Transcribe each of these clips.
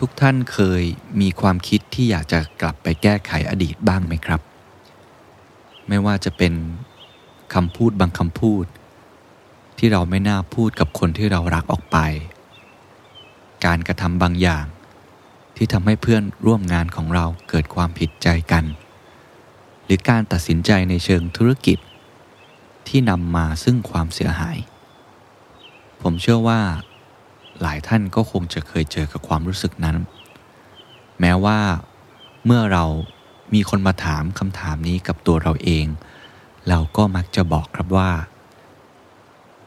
ทุกท่านเคยมีความคิดที่อยากจะกลับไปแก้ไขอดีตบ้างไหมครับ ไม่ว่าจะเป็นคำพูดบางคำพูด ที่เราไม่น่าพูดกับคนที่เรารักออกไป การกระทำบางอย่าง ที่ทำให้เพื่อนร่วมงานของเราเกิดความผิดใจกัน หรือการตัดสินใจในเชิงธุรกิจ ที่นำมาซึ่งความเสียหาย ผมเชื่อว่า หลายท่านก็คงจะเคยเจอกับความรู้สึกนั้น แม้ว่าเมื่อเรามีคนมาถามคำถามนี้กับตัวเราเอง เราก็มักจะบอกครับว่า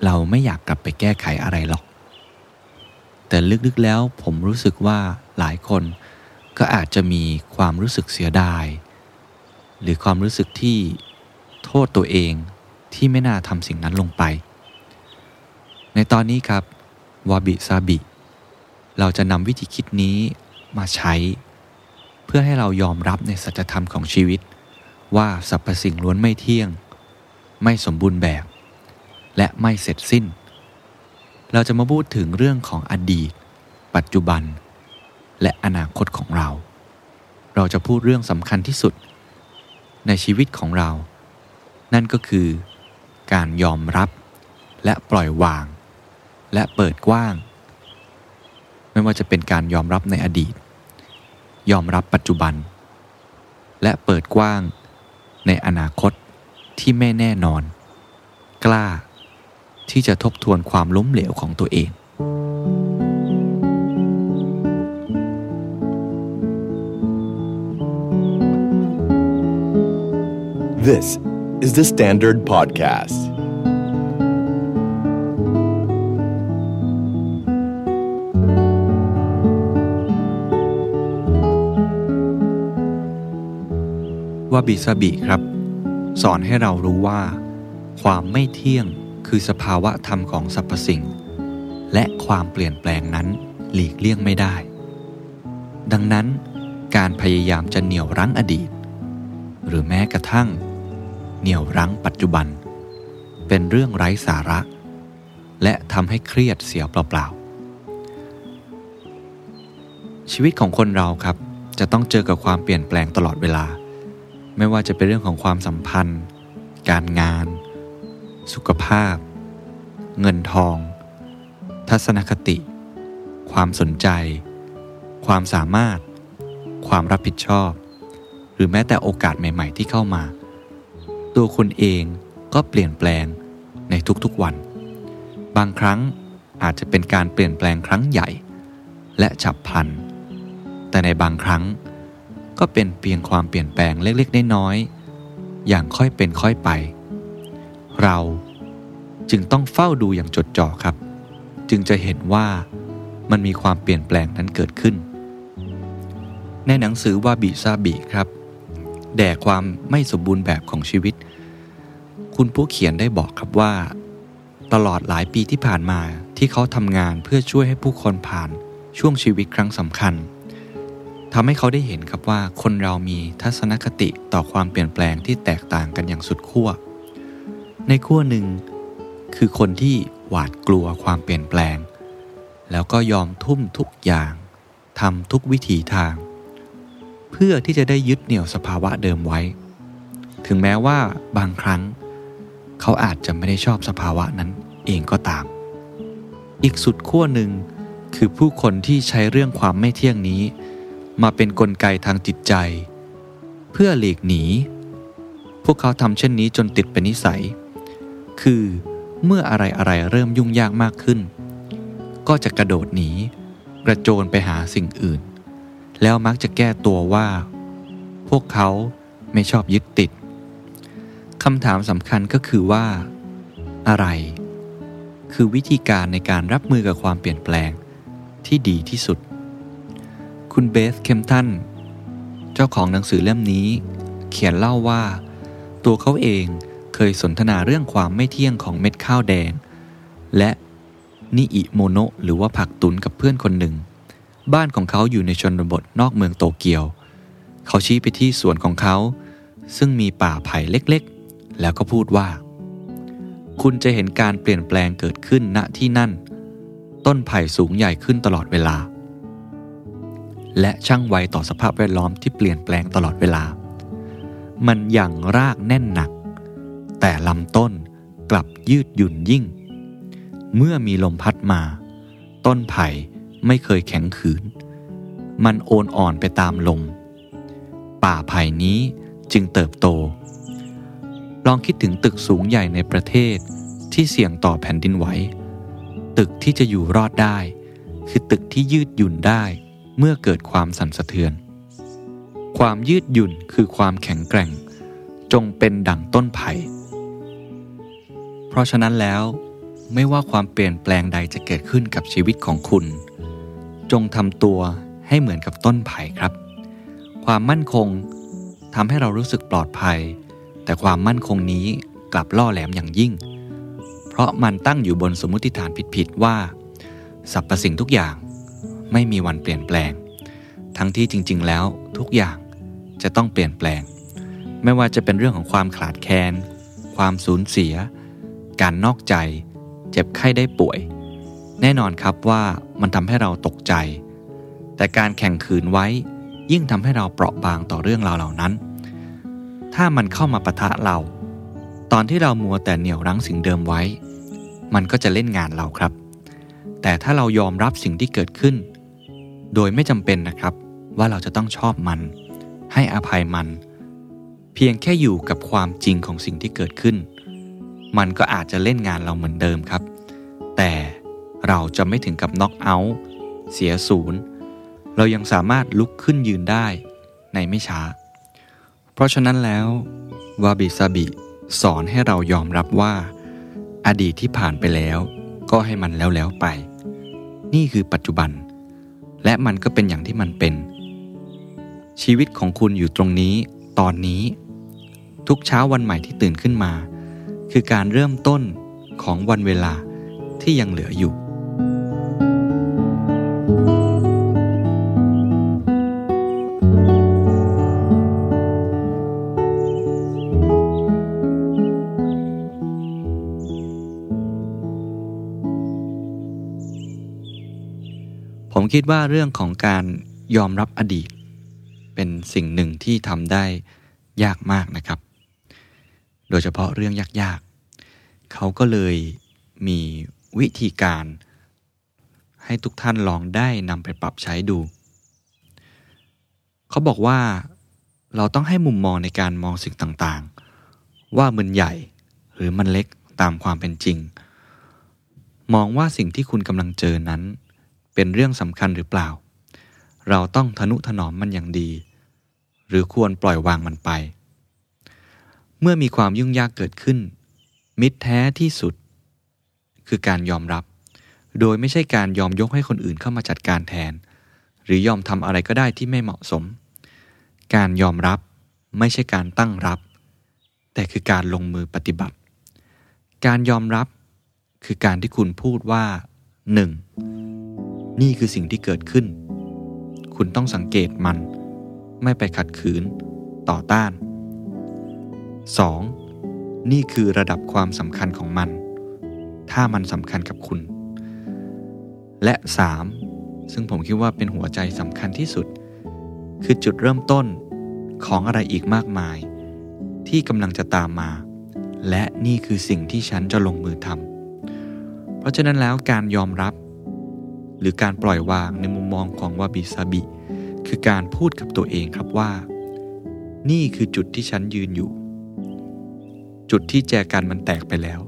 เราไม่อยากกลับไปแก้ไขอะไรหรอก แต่ลึกๆแล้วผมรู้สึกว่าหลายคนก็อาจจะมีความรู้สึกเสียดาย หรือความรู้สึกที่โทษตัวเองที่ไม่น่าทำสิ่งนั้นลงไป ในตอนนี้ครับ วาบิซาบิ เราจะนำวิธีคิดนี้มาใช้ เพื่อให้เรายอมรับในสัจธรรมของชีวิต ว่าสรรพสิ่งล้วนไม่เที่ยง ไม่สมบูรณ์แบบ และไม่เสร็จสิ้น เราจะมาพูดถึงเรื่องของอดีต ปัจจุบัน และอนาคตของเรา เราจะพูดเรื่องสำคัญที่สุด ในชีวิตของเรา นั่นก็คือการยอมรับและปล่อยวาง และเปิดกว้าง ไม่ว่าจะเป็นการยอมรับในอดีต ยอมรับปัจจุบัน และเปิดกว้างในอนาคตที่ไม่แน่นอน กล้าที่จะทบทวนความล้มเหลวของตัวเอง This is the Standard Podcast.. วาบิซาบิครับ สอนให้เรารู้ว่า ความไม่เที่ยงคือสภาวะธรรมของสรรพสิ่ง และความเปลี่ยนแปลงนั้นหลีกเลี่ยงไม่ได้ ดังนั้น การพยายามจะเหนี่ยวรั้งอดีต หรือแม้กระทั่ง เหนี่ยวรั้งปัจจุบัน เป็นเรื่องไร้สาระ และทำให้เครียดเสียเปล่าๆชีวิตของคนเราครับจะต้องเจอกับความเปลี่ยนแปลงตลอดเวลา ไม่ว่าจะเป็นเรื่องของความสัมพันธ์ การงาน สุขภาพ เงินทอง ทัศนคติ ความสนใจ ความสามารถ ความรับผิดชอบ หรือแม้แต่โอกาสใหม่ ๆ ที่เข้ามา ตัวคุณเองก็เปลี่ยนแปลงในทุกๆวัน บางครั้งอาจจะเป็นการเปลี่ยนแปลงครั้งใหญ่ และฉับพลัน แต่ในบางครั้ง ก็เป็นเพียงความเปลี่ยนแปลงเล็กๆน้อยๆอย่างค่อยเป็นค่อยไป เราจึงต้องเฝ้าดูอย่างจดจ่อครับ จึงจะเห็นว่ามันมีความเปลี่ยนแปลงนั้นเกิดขึ้น ในหนังสือว่าบิซาบิครับ แด่ความไม่สมบูรณ์แบบของชีวิต คุณผู้เขียนได้บอกครับว่า ตลอดหลายปีที่ผ่านมาที่เขาทำงานเพื่อช่วยให้ผู้คนผ่านช่วงชีวิตครั้งสำคัญ ทำให้เขาได้เห็นครับว่าคนเรามีทัศนคติต่อความเปลี่ยนแปลงที่แตกต่างกันอย่างสุดขั้ว ในขั้วหนึ่งคือคนที่หวาดกลัวความเปลี่ยนแปลง แล้วก็ยอมทุ่มทุกอย่างทำทุกวิถีทาง เพื่อที่จะได้ยึดเหนี่ยวสภาวะเดิมไว้ ถึงแม้ว่าบางครั้ง เขาอาจจะไม่ได้ชอบสภาวะนั้นเองก็ตาม อีกสุดขั้วหนึ่งคือผู้คนที่ใช้เรื่องความไม่เที่ยงนี้ มาเป็นนกลไกทางจิตใจ เพื่อหลีกหนี พวกเขาทำเช่นนี้จนติดเป็นนิสัย คือเมื่ออะไรอะไรเริ่มยุ่งยากมากขึ้น ก็จะกระโดดหนี กระโจนไปหาสิ่งอื่น แล้วมักจะแก้ตัวว่า พวกเขาไม่ชอบยึดติดคำถามสำคัญก็คือว่า อะไร คือวิธีการในการรับมือกับความเปลี่ยนแปลงที่ดีที่สุด คุณเบสเคมตันเจ้าของหนังสือเล่มนี้ เขียนเล่าว่า ตัวเขาเองเคยสนทนาเรื่องความไม่เที่ยงของเม็ดข้าวแดง และนิอิโมโนะหรือว่าผักตุนกับเพื่อนคนหนึ่ง บ้านของเขาอยู่ในชนบทนอกเมืองโตเกียว เขาชี้ไปที่สวนของเขา ซึ่งมีป่าไผ่เล็กๆ แล้วก็พูดว่า คุณจะเห็นการเปลี่ยนแปลงเกิดขึ้นณที่นั่น ต้นไผ่สูงใหญ่ขึ้นตลอดเวลา และช่างไวต่อสภาพแวดล้อมที่เปลี่ยนแปลงตลอดเวลา มันอยังรากแน่นหนัก แต่ลำต้นกลับยืดหยุ่นยิ่ง เมื่อมีลมพัดมา ต้นไผ่ไม่เคยแข็งขืน มันโอนอ่อนไปตามลม ป่าไผ่นี้จึงเติบโต ลองคิดถึงตึกสูงใหญ่ในประเทศที่เสี่ยงต่อแผ่นดินไหว ตึกที่จะอยู่รอดได้ คือตึกที่ยืดหยุ่นได้ เมื่อเกิดความสั่นสะเทือน ความยืดหยุ่นคือความแข็งแกร่ง จงเป็นดั่งต้นไผ่เพราะฉะนั้นแล้วไม่ว่าความเปลี่ยนแปลงใดจะเกิดขึ้นกับชีวิตของคุณ จงทำตัวให้เหมือนกับต้นไผ่ครับ ความมั่นคงทำให้เรารู้สึกปลอดภัย แต่ความมั่นคงนี้กลับล่อแหลมอย่างยิ่ง เพราะมันตั้งอยู่บนสมมติฐานผิดๆว่าสรรพสิ่งทุกอย่าง ไม่มีวันเปลี่ยนแปลง ทั้งที่จริง ๆ แล้วทุกอย่างจะต้องเปลี่ยนแปลง ไม่ว่าจะเป็นเรื่องของความขาดแคลน ความสูญเสีย การนอกใจ เจ็บไข้ได้ป่วย แน่นอนครับว่ามันทำให้เราตกใจ แต่การแข่งขืนไว้ยิ่งทำให้เราเปราะบางต่อเรื่องราวเหล่านั้น ถ้ามันเข้ามาปะทะเรา ตอนที่เรามัวแต่เหนี่ยวรั้งสิ่งเดิมไว้ มันก็จะเล่นงานเราครับ แต่ถ้าเรายอมรับสิ่งที่เกิดขึ้น โดยไม่จำเป็นนะครับว่าเราจะต้องชอบมัน ให้อภัยมัน เพียงแค่อยู่กับความจริงของสิ่งที่เกิดขึ้น มันก็อาจจะเล่นงานเราเหมือนเดิมครับ แต่เราจะไม่ถึงกับน็อกเอาท์เสียศูนย์ เรายังสามารถลุกขึ้นยืนได้ในไม่ช้า เพราะฉะนั้นแล้ววาบิซาบิสอนให้เรายอมรับว่า อดีตที่ผ่านไปแล้ว ก็ให้มันแล้วแล้วไป นี่คือปัจจุบัน และมันก็เป็นอย่างที่มันเป็น ชีวิตของคุณอยู่ตรงนี้ ตอนนี้ ทุกเช้าวันใหม่ที่ตื่นขึ้นมา คือการเริ่มต้นของวันเวลาที่ยังเหลืออยู่ คิดว่าเรื่องของการยอมรับอดีต เป็นสิ่งหนึ่งที่ทำได้ยากมากนะครับ โดยเฉพาะเรื่องยากๆ เขาก็เลยมีวิธีการให้ทุกท่านลองได้นำไปปรับใช้ดู เขาบอกว่าเราต้องให้มุมมองในการมองสิ่งต่างๆ ว่ามันใหญ่หรือมันเล็กตามความเป็นจริง มองว่าสิ่งที่คุณกำลังเจอนั้น เป็นเรื่องสำคัญหรือเปล่า เราต้องทนุถนอมมันอย่างดี หรือควรปล่อยวางมันไป เมื่อมีความยุ่งยากเกิดขึ้น มิตรแท้ที่สุด คือการยอมรับ โดยไม่ใช่การยอมยกให้คนอื่นเข้ามาจัดการแทน หรือยอมทำอะไรก็ได้ที่ไม่เหมาะสม การยอมรับไม่ใช่การตั้งรับ แต่คือการลงมือปฏิบัติ การยอมรับคือการที่คุณพูดว่า 1. นี่คือสิ่งที่เกิดขึ้น คุณต้องสังเกตมัน ไม่ไปขัดขืน ต่อต้าน 2. นี่คือระดับความสำคัญของมัน ถ้ามันสำคัญกับคุณ และ 3. ซึ่งผมคิดว่าเป็นหัวใจสำคัญที่สุด คือจุดเริ่มต้นของอะไรอีกมากมาย ที่กำลังจะตามมา และนี่คือสิ่งที่ฉันจะลงมือทำเพราะฉะนั้นแล้วการยอมรับ หรือการปล่อยวางในมุมมองของวาบิซาบิ คือการพูดกับตัวเองครับว่า นี่คือจุดที่ฉันยืนอยู่ จุดที่แจกันมันแตกไปแล้ว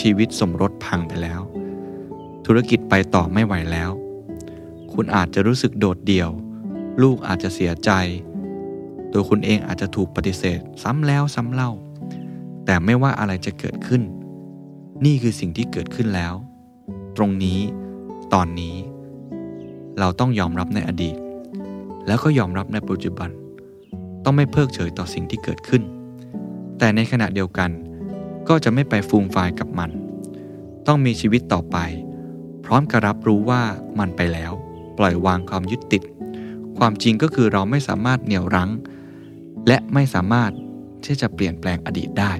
ชีวิตสมรสพังไปแล้ว ธุรกิจไปต่อไม่ไหวแล้ว คุณอาจจะรู้สึกโดดเดี่ยว ลูกอาจจะเสียใจ ตัวคุณเองอาจจะถูกปฏิเสธ ซ้ำแล้วซ้ำเล่า แต่ไม่ว่าอะไรจะเกิดขึ้น นี่คือสิ่งที่เกิดขึ้นแล้ว ตรงนี้ ตอนนี้ เราต้องยอมรับในอดีต แล้วก็ยอมรับในปัจจุบัน ต้องไม่เพิกเฉยต่อสิ่งที่เกิดขึ้น แต่ในขณะเดียวกัน ก็จะไม่ไปฟูมฟายกับมัน ต้องมีชีวิตต่อไป พร้อมกับรับรู้ว่ามันไปแล้ว ปล่อยวางความยึดติด ความจริงก็คือเราไม่สามารถเหนี่ยวรั้ง และไม่สามารถที่จะเปลี่ยนแปลงอดีตได้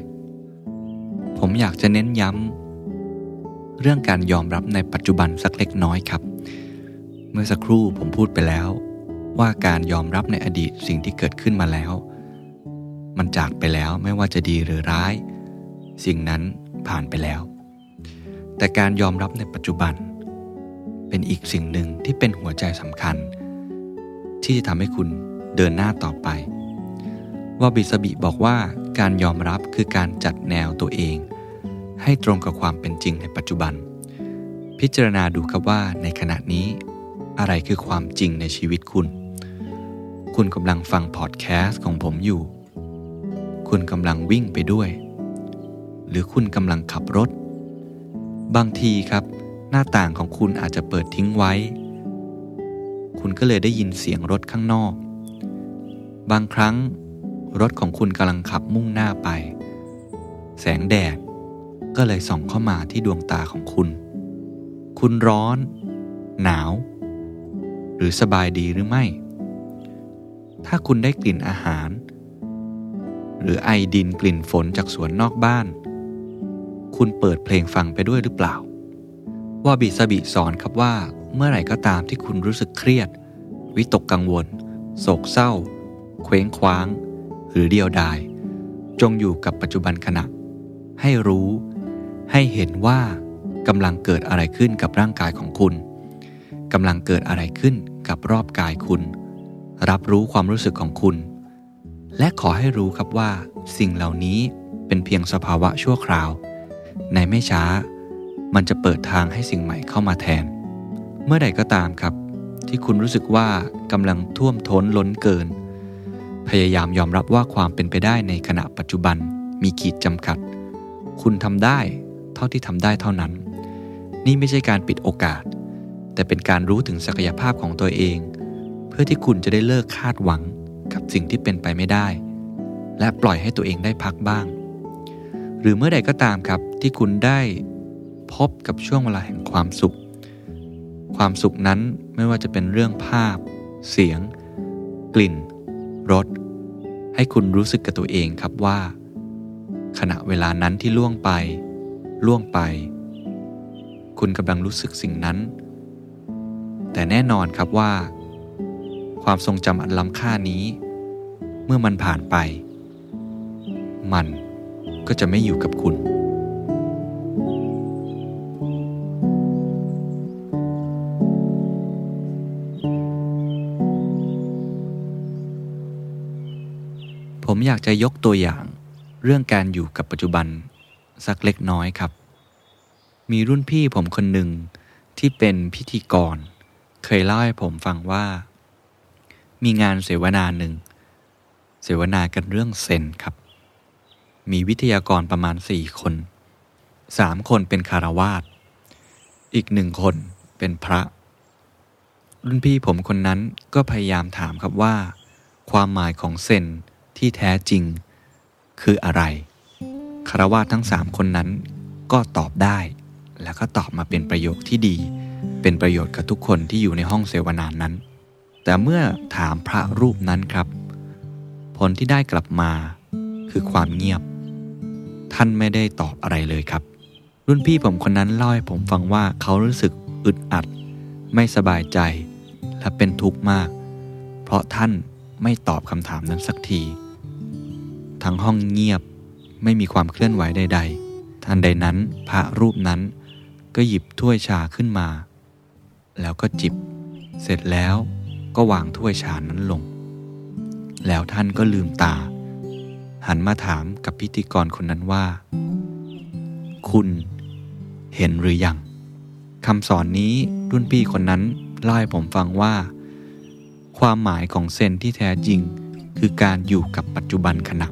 ผมอยากจะเน้นย้ำ เรื่องการยอมรับในปัจจุบันสักเล็กน้อยครับ เมื่อสักครู่ผมพูดไปแล้ว ว่าการยอมรับในอดีตสิ่งที่เกิดขึ้นมาแล้ว มันจากไปแล้วไม่ว่าจะดีหรือร้าย สิ่งนั้นผ่านไปแล้ว แต่การยอมรับในปัจจุบัน เป็นอีกสิ่งหนึ่งที่เป็นหัวใจสำคัญ ที่จะทำให้คุณเดินหน้าต่อไปว่าบิสบิบอกว่าการยอมรับคือการจัดแนวตัวเอง ให้ตรงกับความเป็นจริงในปัจจุบัน พิจารณาดูครับว่าในขณะนี้ อะไรคือความจริงในชีวิตคุณ คุณกำลังฟังพอดแคสต์ของผมอยู่ คุณกำลังวิ่งไปด้วย หรือคุณกำลังขับรถ บางทีครับ หน้าต่างของคุณอาจจะเปิดทิ้งไว้ คุณก็เลยได้ยินเสียงรถข้างนอก บางครั้งรถของคุณกำลังขับมุ่งหน้าไป แสงแดด ก็เลยส่องเข้ามาที่ดวงตาของคุณ คุณร้อน หนาว หรือสบายดีหรือไม่ ถ้าคุณได้กลิ่นอาหาร หรือไอดินกลิ่นฝนจากสวนนอกบ้าน คุณเปิดเพลงฟังไปด้วยหรือเปล่า ว่าบิสบิสอนครับว่าเมื่อไหร่ก็ตามที่คุณรู้สึกเครียด วิตกกังวล โศกเศร้า เคว้งคว้าง หรือเดียวดาย จงอยู่กับปัจจุบันขณะ ให้รู้ ให้เห็นว่ากำลังเกิดอะไรขึ้นกับร่างกายของคุณกำลังเกิดอะไรขึ้นกับรอบกายคุณ รับรู้ความรู้สึกของคุณ และขอให้รู้ครับว่า สิ่งเหล่านี้เป็นเพียงสภาวะชั่วคราว ในไม่ช้า มันจะเปิดทางให้สิ่งใหม่เข้ามาแทน เมื่อใดก็ตามครับ ที่คุณรู้สึกว่ากำลังท่วมท้นล้นเกิน พยายามยอมรับว่าความเป็นไปได้ในขณะปัจจุบันมีขีดจำกัด คุณทำได้ เท่าที่ทำได้เท่านั้น นี่ไม่ใช่การปิดโอกาส แต่เป็นการรู้ถึงศักยภาพของตัวเอง เพื่อที่คุณจะได้เลิกคาดหวังกับสิ่งที่เป็นไปไม่ได้ และปล่อยให้ตัวเองได้พักบ้าง หรือเมื่อใดก็ตามครับที่คุณได้พบกับช่วงเวลาแห่งความสุข ความสุขนั้นไม่ว่าจะเป็นเรื่องภาพ เสียง กลิ่นรสให้คุณรู้สึกกับตัวเองครับว่า ขณะเวลานั้นที่ล่วงไป ล่วงไป คุณกำลังรู้สึกสิ่งนั้น แต่แน่นอนครับว่า ความทรงจำอันล้ำค่านี้ เมื่อมันผ่านไป มันก็จะไม่อยู่กับคุณ ผมอยากจะยกตัวอย่างเรื่องการอยู่กับปัจจุบัน สักเล็กน้อยครับ มีรุ่นพี่ผมคนหนึ่งที่เป็นพิธีกร เคยเล่าให้ผมฟังว่า มีงานเสวนาหนึ่ง เสวนากันเรื่องเซนครับ มีวิทยากรประมาณสี่คนสามคนเป็นคารวาสอีกหนึ่งคนเป็นพระ รุ่นพี่ผมคนนั้นก็พยายามถามครับว่า ความหมายของเซนที่แท้จริง คืออะไร คารวาทั้งสามคนนั้นก็ตอบได้ แล้วก็ตอบมาเป็นประโยคที่ดี เป็นประโยชน์กับทุกคนที่อยู่ในห้องเสวนานั้น แต่เมื่อถามพระรูปนั้นครับ ผลที่ได้กลับมาคือความเงียบ ท่านไม่ได้ตอบอะไรเลยครับ รุ่นพี่ผมคนนั้นเล่าให้ผมฟังว่าเขารู้สึกอึดอัด ไม่สบายใจ และเป็นทุกข์มาก เพราะท่านไม่ตอบคำถามนั้นสักที ทั้งห้องเงียบ ไม่มีความเคลื่อนไหวใด ๆ ทันใดนั้นพระรูปนั้น ก็หยิบถ้วยชาขึ้นมา แล้วก็จิบ เสร็จแล้วก็วางถ้วยชานั้นลง แล้วท่านก็ลืมตา หันมาถามกับพิธีกรคนนั้นว่า คุณเห็นหรือยังคำสอนนี้รุ่นพี่คนนั้นเล่าให้ผมฟังว่า ความหมายของเซนที่แท้จริง คือการอยู่กับปัจจุบันขณะ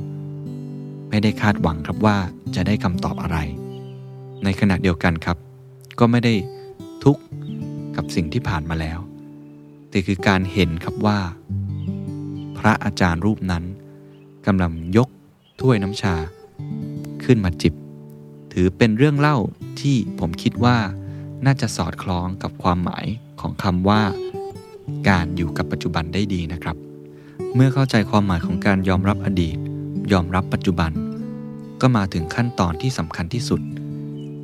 ไม่ได้คาดหวังครับว่าจะได้คำตอบอะไร ในขณะเดียวกันครับ ก็ไม่ได้ทุกข์กับสิ่งที่ผ่านมาแล้ว แต่คือการเห็นครับว่า พระอาจารย์รูปนั้นกำลังยกถ้วยน้ำชา ขึ้นมาจิบ ถือเป็นเรื่องเล่าที่ผมคิดว่าน่าจะสอดคล้องกับความหมายของคำว่า การอยู่กับปัจจุบันได้ดีนะครับ เมื่อเข้าใจความหมายของการยอมรับอดีต ยอมรับปัจจุบัน ก็มาถึงขั้นตอนที่สำคัญที่สุด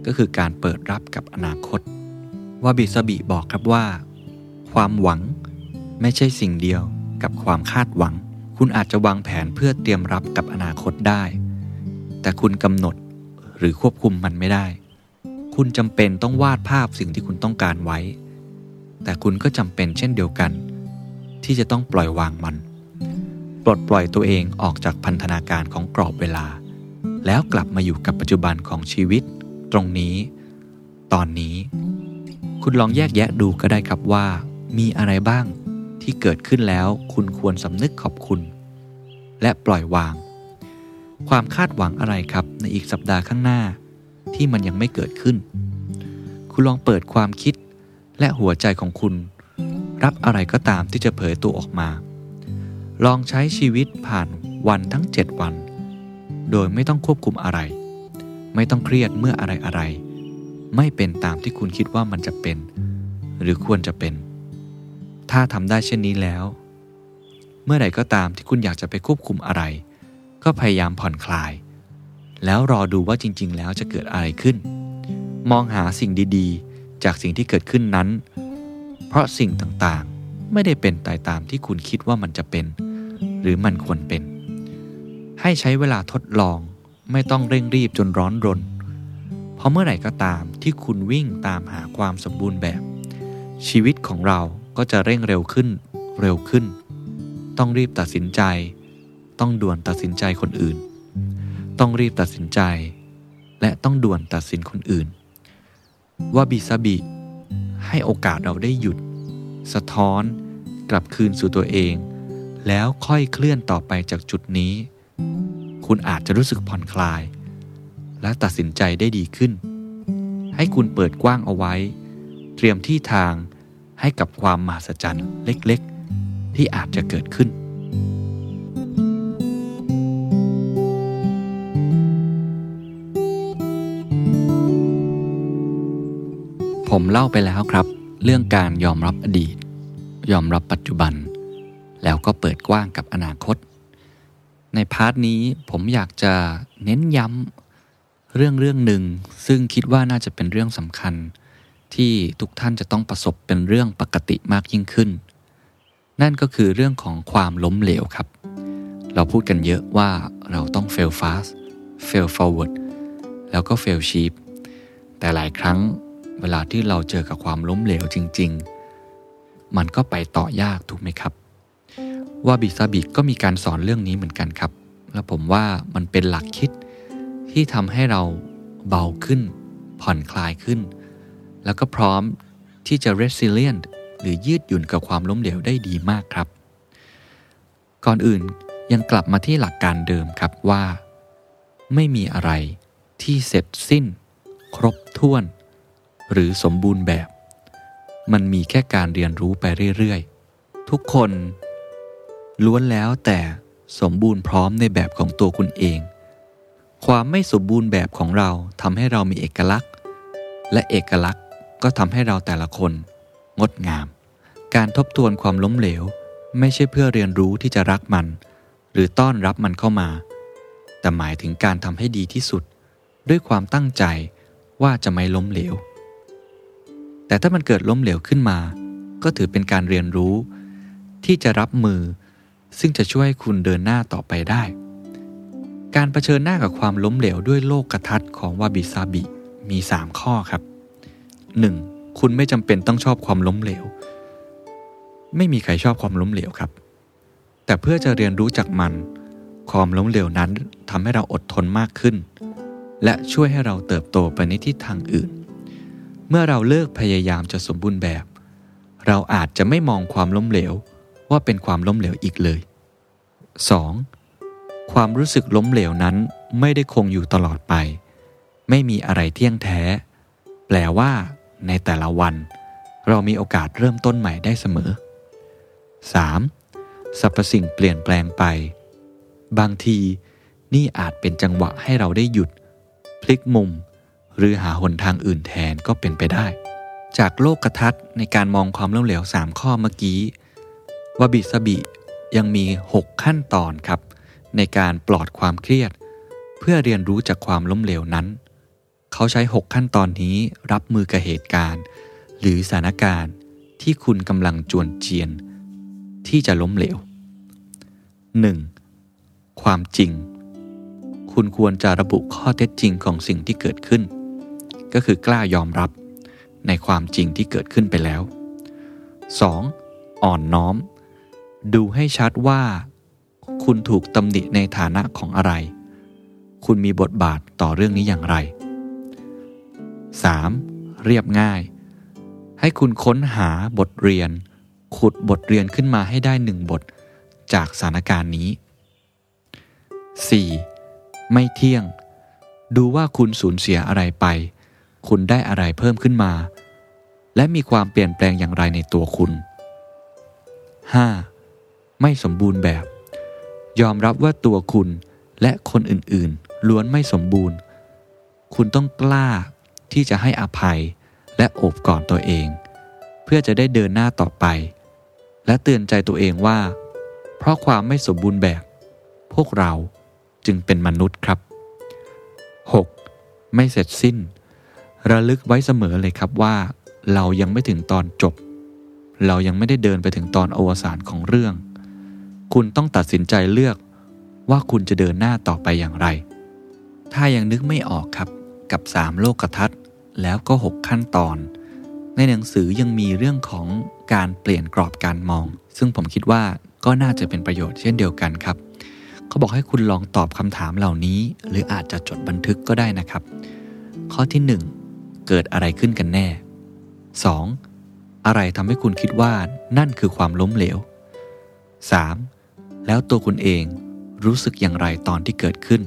ก็คือการเปิดรับกับอนาคต ว่าบิสบิบอกครับว่า ความหวังไม่ใช่สิ่งเดียวกับความคาดหวัง คุณอาจจะวางแผนเพื่อเตรียมรับกับอนาคตได้ แต่คุณกำหนดหรือควบคุมมันไม่ได้ คุณจำเป็นต้องวาดภาพสิ่งที่คุณต้องการไว้ แต่คุณก็จำเป็นเช่นเดียวกัน ที่จะต้องปล่อยวางมัน ปลดปล่อยตัวเองออกจากพันธนาการของกรอบเวลา แล้วกลับมาอยู่กับปัจจุบันของชีวิต ตรงนี้ ตอนนี้ คุณลองแยกแยะดูก็ได้ครับว่า มีอะไรบ้างที่เกิดขึ้นแล้วคุณควรสำนึกขอบคุณ และปล่อยวาง ความคาดหวังอะไรครับในอีกสัปดาห์ข้างหน้า ที่มันยังไม่เกิดขึ้น คุณลองเปิดความคิดและหัวใจของคุณ รับอะไรก็ตามที่จะเผยตัวออกมา ลองใช้ชีวิตผ่านวันทั้ง 7 วัน โดยไม่ต้องควบคุมอะไร ไม่ต้องเครียดเมื่ออะไรอะไร ไม่เป็นตามที่คุณคิดว่ามันจะเป็น หรือควรจะเป็น ถ้าทำได้เช่นนี้แล้ว เมื่อไหร่ก็ตามที่คุณอยากจะไปควบคุมอะไร ก็พยายามผ่อนคลาย แล้วรอดูว่าจริง ๆ แล้วจะเกิดอะไรขึ้น มองหาสิ่งดี ๆ จากสิ่งที่เกิดขึ้นนั้น เพราะสิ่งต่างๆ ไม่ได้เป็นตายตามที่คุณคิดว่ามันจะเป็น หรือมันควรเป็น ให้ใช้เวลาทดลองไม่ต้องเร่งรีบจนร้อนรน เพราะเมื่อไหร่ก็ตามที่คุณวิ่งตามหาความสมบูรณ์แบบ ชีวิตของเราก็จะเร่งเร็วขึ้น เร็วขึ้น ต้องรีบตัดสินใจ ต้องด่วนตัดสินใจคนอื่น ต้องรีบตัดสินใจ และต้องด่วนตัดสินคนอื่น ว่าบิซาบิให้โอกาสเราได้หยุด สะท้อน กลับคืนสู่ตัวเอง แล้วค่อยเคลื่อนต่อไปจากจุดนี้ คุณอาจจะรู้สึกผ่อนคลาย และตัดสินใจได้ดีขึ้น ให้คุณเปิดกว้างเอาไว้ เตรียมที่ทางให้กับความมหัศจรรย์เล็กๆ ที่อาจจะเกิดขึ้น ผมเล่าไปแล้วครับ เรื่องการยอมรับอดีต ยอมรับปัจจุบัน แล้วก็เปิดกว้างกับอนาคต ในพาร์ทนี้ผมอยากจะเน้นย้ำเรื่องเรื่องหนึ่ง ซึ่งคิดว่าน่าจะเป็นเรื่องสำคัญ ที่ทุกท่านจะต้องประสบเป็นเรื่องปกติมากยิ่งขึ้น นั่นก็คือเรื่องของความล้มเหลวครับ เราพูดกันเยอะว่าเราต้อง fail fast fail forward แล้วก็ fail cheap แต่หลายครั้งเวลาที่เราเจอกับความล้มเหลวจริง ๆ มันก็ไปต่อยากถูกไหมครับ ว่าบิซาบิก็มีการสอนเรื่องนี้เหมือนกันครับ และผมว่ามันเป็นหลักคิดที่ทำให้เราเบาขึ้น ผ่อนคลายขึ้น แล้วก็พร้อมที่จะ resilient หรือยืดหยุ่นกับความล้มเหลวได้ดีมากครับ ก่อนอื่นยังกลับมาที่หลักการเดิมครับว่า ไม่มีอะไรที่เสร็จสิ้น ครบถ้วน หรือสมบูรณ์แบบ มันมีแค่การเรียนรู้ไปเรื่อยๆ ทุกคน ล้วนแล้วแต่สมบูรณ์พร้อมในแบบของตัวคุณเอง ความไม่สมบูรณ์แบบของเราทำให้เรามีเอกลักษณ์ และเอกลักษณ์ก็ทำให้เราแต่ละคน งดงาม การทบทวนความล้มเหลว ไม่ใช่เพื่อเรียนรู้ที่จะรักมัน หรือต้อนรับมันเข้ามา แต่หมายถึงการทำให้ดีที่สุด ด้วยความตั้งใจว่าจะไม่ล้มเหลว แต่ถ้ามันเกิดล้มเหลวขึ้นมา ก็ถือเป็นการเรียนรู้ ที่จะรับมือ ซึ่งจะช่วยให้คุณเดินหน้าต่อไปได้ การรเผชิญหน้ากับความล้มเหลวด้วยโลกกระทัดของวาบิซาบิมี 3 ข้อครับ 1. คุณไม่จำเป็นต้องชอบความล้มเหลว ไม่มีใครชอบความล้มเหลวครับ แต่เพื่อจะเรียนรู้จากมัน ความล้มเหลวนั้นทำให้เราอดทนมากขึ้น และช่วยให้เราเติบโตไปในทิศทางอื่น เมื่อเราเลิกพยายามจะสมบูรณ์แบบ เราอาจจะไม่มองความล้มเหลว ว่าเป็นความล้มเหลวอีกเลย 2. ความรู้สึกล้มเหลวนั้นไม่ได้คงอยู่ตลอดไป ไม่มีอะไรเที่ยงแท้ แปลว่า ในแต่ละวัน เรามีโอกาสเริ่มต้นใหม่ได้เสมอ 3. สรรพสิ่งเปลี่ยนแปลงไป บางทีนี่อาจเป็นจังหวะให้เราได้หยุด พลิกมุม หรือหาหนทางอื่นแทนก็เป็นไปได้ จากโลกกระทัดในการมองความล้มเหลว 3 ข้อเมื่อกี้ วาบิสบิยังมี 6 ขั้นตอนครับ ในการปลอดความเครียด เพื่อเรียนรู้จากความล้มเหลวนั้น เขาใช้ 6 ขั้นตอนนี้รับมือกับเหตุการณ์ หรือสถานการณ์ที่คุณกำลังจวนเจียน ที่จะล้มเหลว 1. ความจริง คุณควรจะระบุข้อเท็จจริงของสิ่งที่เกิดขึ้น ก็คือกล้ายอมรับในความจริงที่เกิดขึ้นไปแล้ว 2. อ่อนน้อม ดูให้ชัดว่า คุณถูกตำหนิในฐานะของอะไร คุณมีบทบาทต่อเรื่องนี้อย่างไร 3. เรียบง่าย ให้คุณค้นหาบทเรียน ขุดบทเรียนขึ้นมาให้ได้หนึ่งบทจากสถานการณ์นี้ 4. ไม่เที่ยง ดูว่าคุณสูญเสียอะไรไป คุณได้อะไรเพิ่มขึ้นมา และมีความเปลี่ยนแปลงอย่างไรในตัวคุณ 5. ไม่สมบูรณ์แบบ ยอมรับว่าตัวคุณและคนอื่นๆ ล้วนไม่สมบูรณ์ คุณต้องกล้าที่จะให้อภัยและโอบกอดตัวเอง เพื่อจะได้เดินหน้าต่อไป และเตือนใจตัวเองว่า เพราะความไม่สมบูรณ์แบบ พวกเราจึงเป็นมนุษย์ครับ 6. ไม่เสร็จสิ้น ระลึกไว้เสมอเลยครับว่า เรายังไม่ถึงตอนจบ เรายังไม่ได้เดินไปถึงตอนอวสานของเรื่อง คุณต้องตัดสินใจเลือกว่าคุณจะเดินหน้าต่อไปอย่างไร ถ้ายังนึกไม่ออกครับกับ 3 โลกทัศน์แล้วก็ 6 ขั้นตอน ในหนังสือยังมีเรื่องของการเปลี่ยนกรอบการมอง ซึ่งผมคิดว่าก็น่าจะเป็นประโยชน์เช่นเดียวกันครับ เขาบอกให้คุณลองตอบคำถามเหล่านี้ หรืออาจจะจดบันทึกก็ได้นะครับ ข้อที่ 1 เกิดอะไรขึ้นกันแน่ 2. อะไรทำให้คุณคิดว่านั่นคือความล้มเหลว 3. แล้วตัวคุณเองรู้สึกอย่างไรตอนที่เกิดขึ้น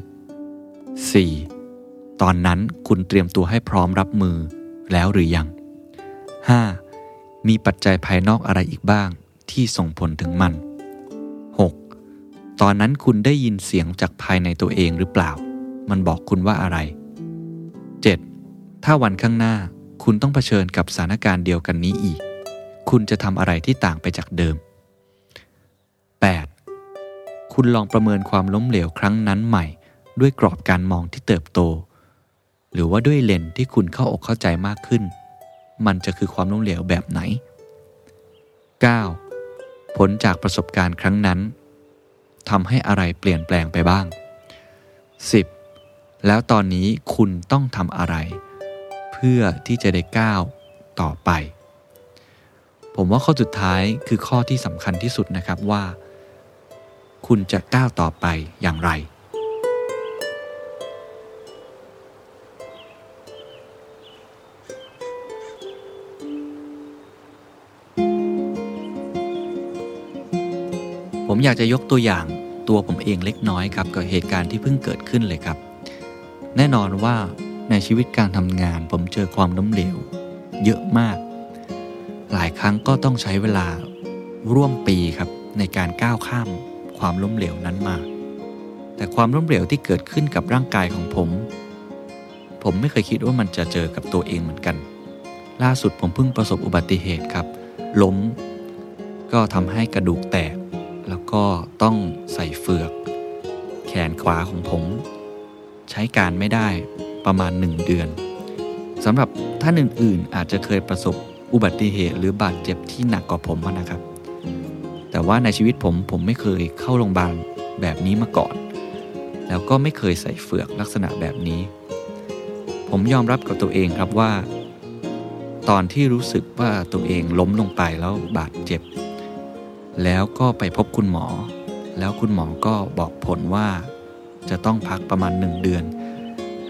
4. ตอนนั้นคุณเตรียมตัวให้พร้อมรับมือแล้วหรือยัง 5. มีปัจจัยภายนอกอะไรอีกบ้างที่ส่งผลถึงมัน 6. ตอนนั้นคุณได้ยินเสียงจากภายในตัวเองหรือเปล่า มันบอกคุณว่าอะไร 7. ถ้าวันข้างหน้าคุณต้องเผชิญกับสถานการณ์เดียวกันนี้อีก คุณจะทำอะไรที่ต่างไปจากเดิม 8. คุณลองประเมินความล้มเหลวครั้งนั้นใหม่ ด้วยกรอบการมองที่เติบโต หรือว่าด้วยเลนที่คุณเข้าอกเข้าใจมากขึ้น มันจะคือความล้มเหลวแบบไหน 9. ผลจากประสบการณ์ครั้งนั้นทำให้อะไรเปลี่ยนแปลงไปบ้าง 10. แล้วตอนนี้คุณต้องทำอะไร เพื่อที่จะได้ก้าวต่อไป ผมว่าข้อสุดท้ายคือข้อที่สำคัญที่สุดนะครับว่า คุณจะก้าวต่อไปอย่างไร ผมอยากจะยกตัวอย่างตัวผมเองเล็กน้อยครับกับเหตุการณ์ที่เพิ่งเกิดขึ้นเลยครับ แน่นอนว่าในชีวิตการทำงานผมเจอความล้มเหลว เยอะมาก หลายครั้งก็ต้องใช้เวลาร่วมปีครับในการก้าวข้าม ความล้มเหลวนั้นมา แต่ความล้มเหลวที่เกิดขึ้นกับร่างกายของผม ผมไม่เคยคิดว่ามันจะเจอกับตัวเองเหมือนกัน ล่าสุดผมเพิ่งประสบอุบัติเหตุครับ ล้ม ก็ทำให้กระดูกแตก แล้วก็ต้องใส่เฟือก แขนขวาของผม ใช้การไม่ได้ประมาณ 1 เดือนสำหรับท่านอื่นๆ อาจจะเคยประสบอุบัติเหตุหรือบาดเจ็บที่หนักกว่าผมนะครับ แต่ว่าในชีวิตผมผมไม่เคยเข้าโรงพยาบาลแบบนี้มาก่อน แล้วก็ไม่เคยใส่เฟือกลักษณะแบบนี้ ผมยอมรับกับตัวเองครับว่า ตอนที่รู้สึกว่าตัวเองล้มลงไปแล้วบาดเจ็บ แล้วก็ไปพบคุณหมอ แล้วคุณหมอก็บอกผลว่า จะต้องพักประมาณหนึ่งเดือน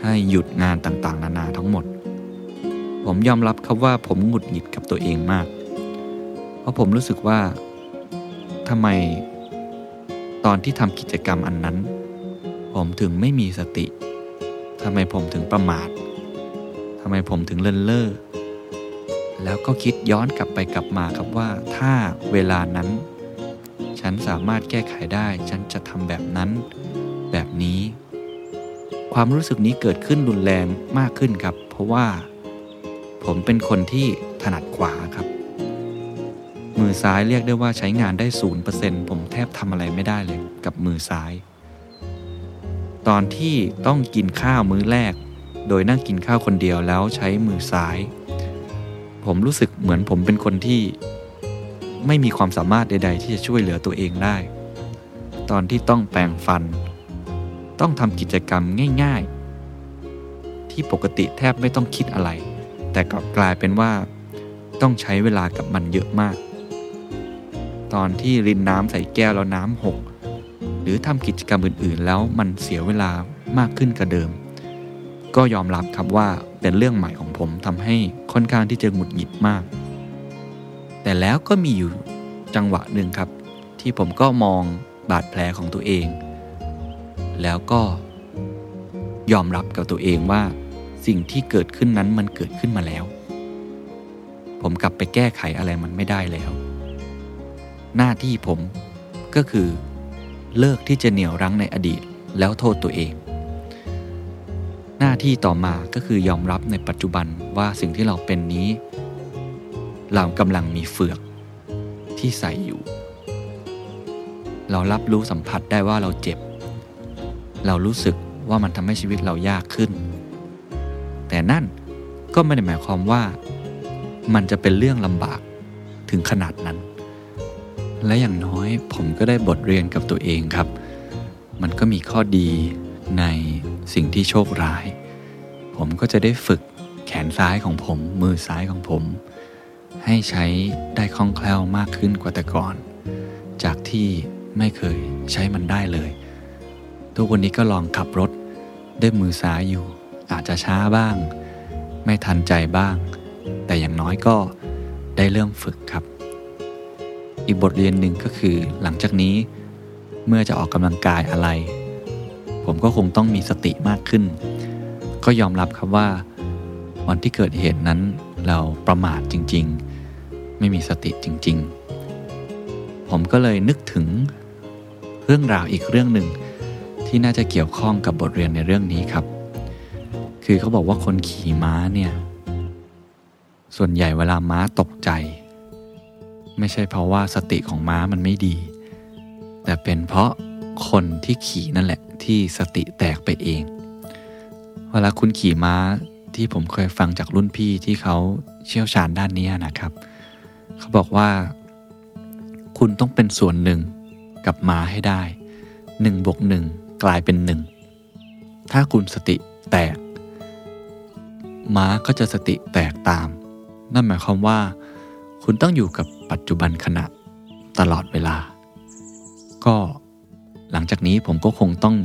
ให้หยุดงานต่างๆ นานาทั้งหมด ผมยอมรับครับว่าผมหงุดหงิดกับตัวเองมาก เพราะผมรู้สึกว่า ทำไม ตอนที่ทำกิจกรรมอันนั้น ผมถึงไม่มีสติทำไมผมถึงประมาททำไมผมถึงเลินเล่อแล้วก็คิดย้อนกลับไปกลับมาครับว่า ถ้าเวลานั้น ฉันสามารถแก้ไขได้ ฉันจะทำแบบนั้น แบบนี้ ความรู้สึกนี้เกิดขึ้นรุนแรงมากขึ้นครับ เพราะว่า ผมเป็นคนที่ถนัดขวา อซ้ายเรียกได้ว่าใช้งานได้ศูนย์เปอร์เซ็นผมแทบทำอะไรไม่ได้เลยกับมือซ้าย ตอนที่ต้องกินข้าวมื้อแรก โดยนั่งกินข้าวคนเดียวแล้วใช้มือซ้าย ผมรู้สึกเหมือนผมเป็นคนที่ไม่มีความสามารถใด ๆ ที่จะช่วยเหลือตัวเองได้ ตอนที่ต้องแปรงฟัน ต้องทำกิจกรรมง่าย ๆ ที่ปกติแทบไม่ต้องคิดอะไร แต่กลับกลายเป็นว่าต้องใช้เวลากับมันเยอะมาก ตอนที่รินน้ำใส่แก้วแล้วน้ำหก หรือทำกิจกรรมอื่นๆ แล้วมันเสียเวลามากขึ้นกว่าเดิม ก็ยอมรับครับว่าเป็นเรื่องใหม่ของผมทำให้ค่อนข้างที่จะหงุดหงิดมาก แต่แล้วก็มีอยู่จังหวะหนึ่งครับ ที่ผมก็มองบาดแผลของตัวเอง แล้วก็ยอมรับกับตัวเองว่าสิ่งที่เกิดขึ้นนั้นมันเกิดขึ้นมาแล้ว ผมกลับไปแก้ไขอะไรมันไม่ได้แล้ว หน้าที่ผม ก็คือเลิกที่จะเหนี่ยวรั้งในอดีตแล้วโทษตัวเอง หน้าที่ต่อมาก็คือยอมรับในปัจจุบันว่าสิ่งที่เราเป็นนี้ เรากำลังมีเฟือกที่ใส่อยู่ เรารับรู้สัมผัสได้ว่าเราเจ็บ เรารู้สึกว่ามันทำให้ชีวิตเรายากขึ้น แต่นั่นก็ไม่ได้หมายความว่า มันจะเป็นเรื่องลำบากถึงขนาดนั้น และอย่างน้อยผมก็ได้บทเรียนกับตัวเองครับ มันก็มีข้อดีในสิ่งที่โชคร้าย ผมก็จะได้ฝึกแขนซ้ายของผม มือซ้ายของผม ให้ใช้ได้คล่องแคล่วมากขึ้นกว่าแต่ก่อน จากที่ไม่เคยใช้มันได้เลย ทุกวันนี้ก็ลองขับรถด้วยมือซ้ายอยู่ อาจจะช้าบ้าง ไม่ทันใจบ้าง แต่อย่างน้อยก็ได้เริ่มฝึกครับ อีกบทเรียนหนึ่งก็คือ หลังจากนี้เมื่อจะออกกำลังกายอะไร ผมก็คงต้องมีสติมากขึ้น ก็ยอมรับครับว่า วันที่เกิดเหตุนั้นเราประมาทจริง ๆ ไม่มีสติจริง ๆ ผมก็เลยนึกถึงเรื่องราวอีกเรื่องหนึ่งที่น่าจะเกี่ยวข้องกับบทเรียนในเรื่องนี้ครับ คือเขาบอกว่าคนขี่ม้าเนี่ยส่วนใหญ่เวลาม้าตกใจ ไม่ใช่เพราะว่าสติของม้ามันไม่ดี แต่เป็นเพราะคนที่ขี่นั่นแหละที่สติแตกไปเอง เวลาคุณขี่ม้าที่ผมเคยฟังจากรุ่นพี่ที่เขาเชี่ยวชาญด้านนี้นะครับ เขาบอกว่า คุณต้องเป็นส่วนหนึ่งกับม้าให้ได้หนึ่งบวกหนึ่งกลายเป็นหนึ่งถ้าคุณสติแตก ม้าก็จะสติแตกตาม นั่นหมายความว่า คุณต้องอยู่กับ ปัจจุบันขณะตลอดเวลา ก็หลังจากนี้ผมก็คงต้อง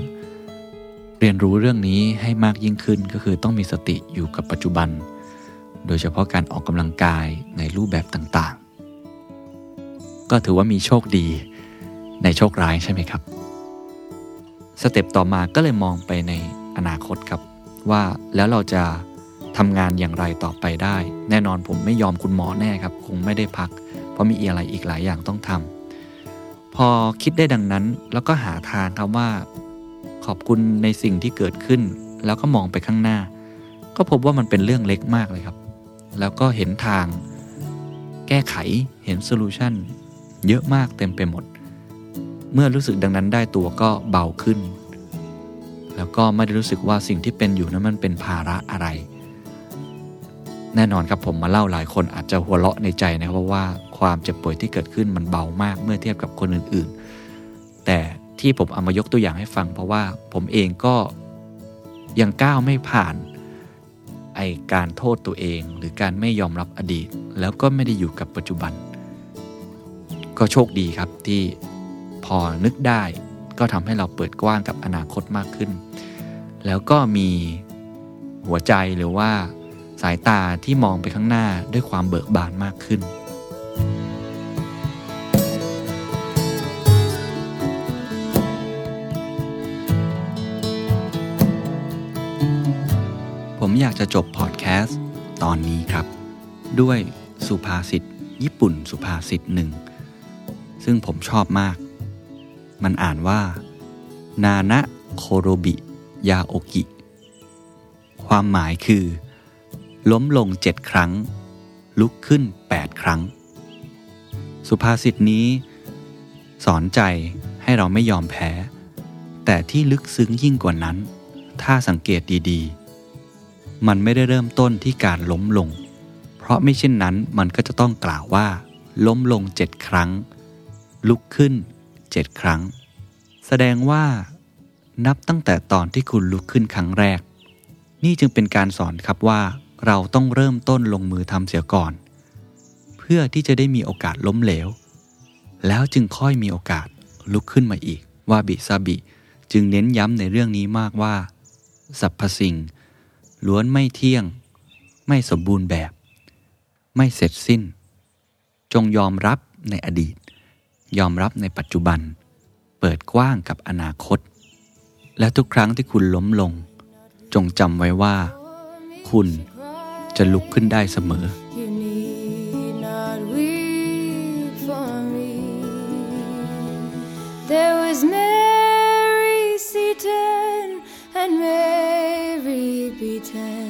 เรียนรู้เรื่องนี้ให้มากยิ่งขึ้นก็คือต้องมีสติอยู่กับปัจจุบัน โดยเฉพาะการออกกำลังกายในรูปแบบต่างๆ ก็ถือว่ามีโชคดีในโชคร้ายใช่ไหมครับ step ต่อมาก็เลยมองไปในอนาคตครับ ว่าแล้วเราจะทำงานอย่างไรต่อไปได้ แน่นอนผมไม่ยอมคุณหมอแน่ครับ คงไม่ได้พัก เพราะมีอะไรอีกหลายอย่างต้องทำพอคิดได้ดังนั้นแล้วก็หาทางครับว่า ขอบคุณในสิ่งที่เกิดขึ้น แล้วก็มองไปข้างหน้า ก็พบว่ามันเป็นเรื่องเล็กมากเลยครับ แล้วก็เห็นทาง แก้ไขเห็น solutionเยอะมากเต็มไปหมด เมื่อรู้สึกดังนั้นได้ตัวก็เบาขึ้น แล้วก็ไม่ได้รู้สึกว่าสิ่งที่เป็นอยู่นั้นมันเป็นภาระอะไร แน่นอนครับผมมาเล่าหลายคนอาจจะหัวเราะในใจนะครับเพราะว่าความเจ็บป่วยที่เกิดขึ้นมันเบามากเมื่อเทียบกับคนอื่นๆ แต่ที่ผมเอามายกตัวอย่างให้ฟัง เพราะว่าผมเองก็ยังก้าวไม่ผ่านไอการโทษตัวเอง หรือการไม่ยอมรับอดีต แล้วก็ไม่ได้อยู่กับปัจจุบัน ก็โชคดีครับที่พอนึกได้ก็ทำให้เราเปิดกว้างกับอนาคตมากขึ้น แล้วก็มีหัวใจหรือว่า สายตาที่มองไปข้างหน้าด้วยความเบิกบานมากขึ้น ผมอยากจะจบพอดแคสต์ตอนนี้ครับ ด้วยสุภาษิตญี่ปุ่นสุภาษิตหนึ่ง ซึ่งผมชอบมาก มันอ่านว่า นานะโคโรบิ ยาโอกิ ความหมายคือ ล้มลงเจ็ดครั้ง ลุกขึ้นแปดครั้ง สุภาษิตนี้ สอนใจให้เราไม่ยอมแพ้ แต่ที่ลึกซึ้งยิ่งกว่านั้น ถ้าสังเกตดีๆ มันไม่ได้เริ่มต้นที่การล้มลง เพราะไม่เช่นนั้นมันก็จะต้องกล่าวว่า ล้มลงเจ็ดครั้ง ลุกขึ้นเจ็ดครั้ง แสดงว่า นับตั้งแต่ตอนที่คุณลุกขึ้นครั้งแรก นี่จึงเป็นการสอนครับว่า เราต้องเริ่มต้นลงมือทำเสียก่อน เพื่อที่จะได้มีโอกาสล้มเหลว แล้วจึงค่อยมีโอกาสลุกขึ้นมาอีก ว่าบิซาบิจึงเน้นย้ำในเรื่องนี้มากว่าสรรพสิ่ง ล้วนไม่เที่ยง ไม่สมบูรณ์แบบ ไม่เสร็จสิ้น จงยอมรับในอดีต ยอมรับในปัจจุบัน เปิดกว้างกับอนาคต และทุกครั้งที่คุณล้มลง จงจำไว้ว่า คุณ จะลุกขึ้นได้เสมอ You need not weep for me. There was Mary seated and Mary beaten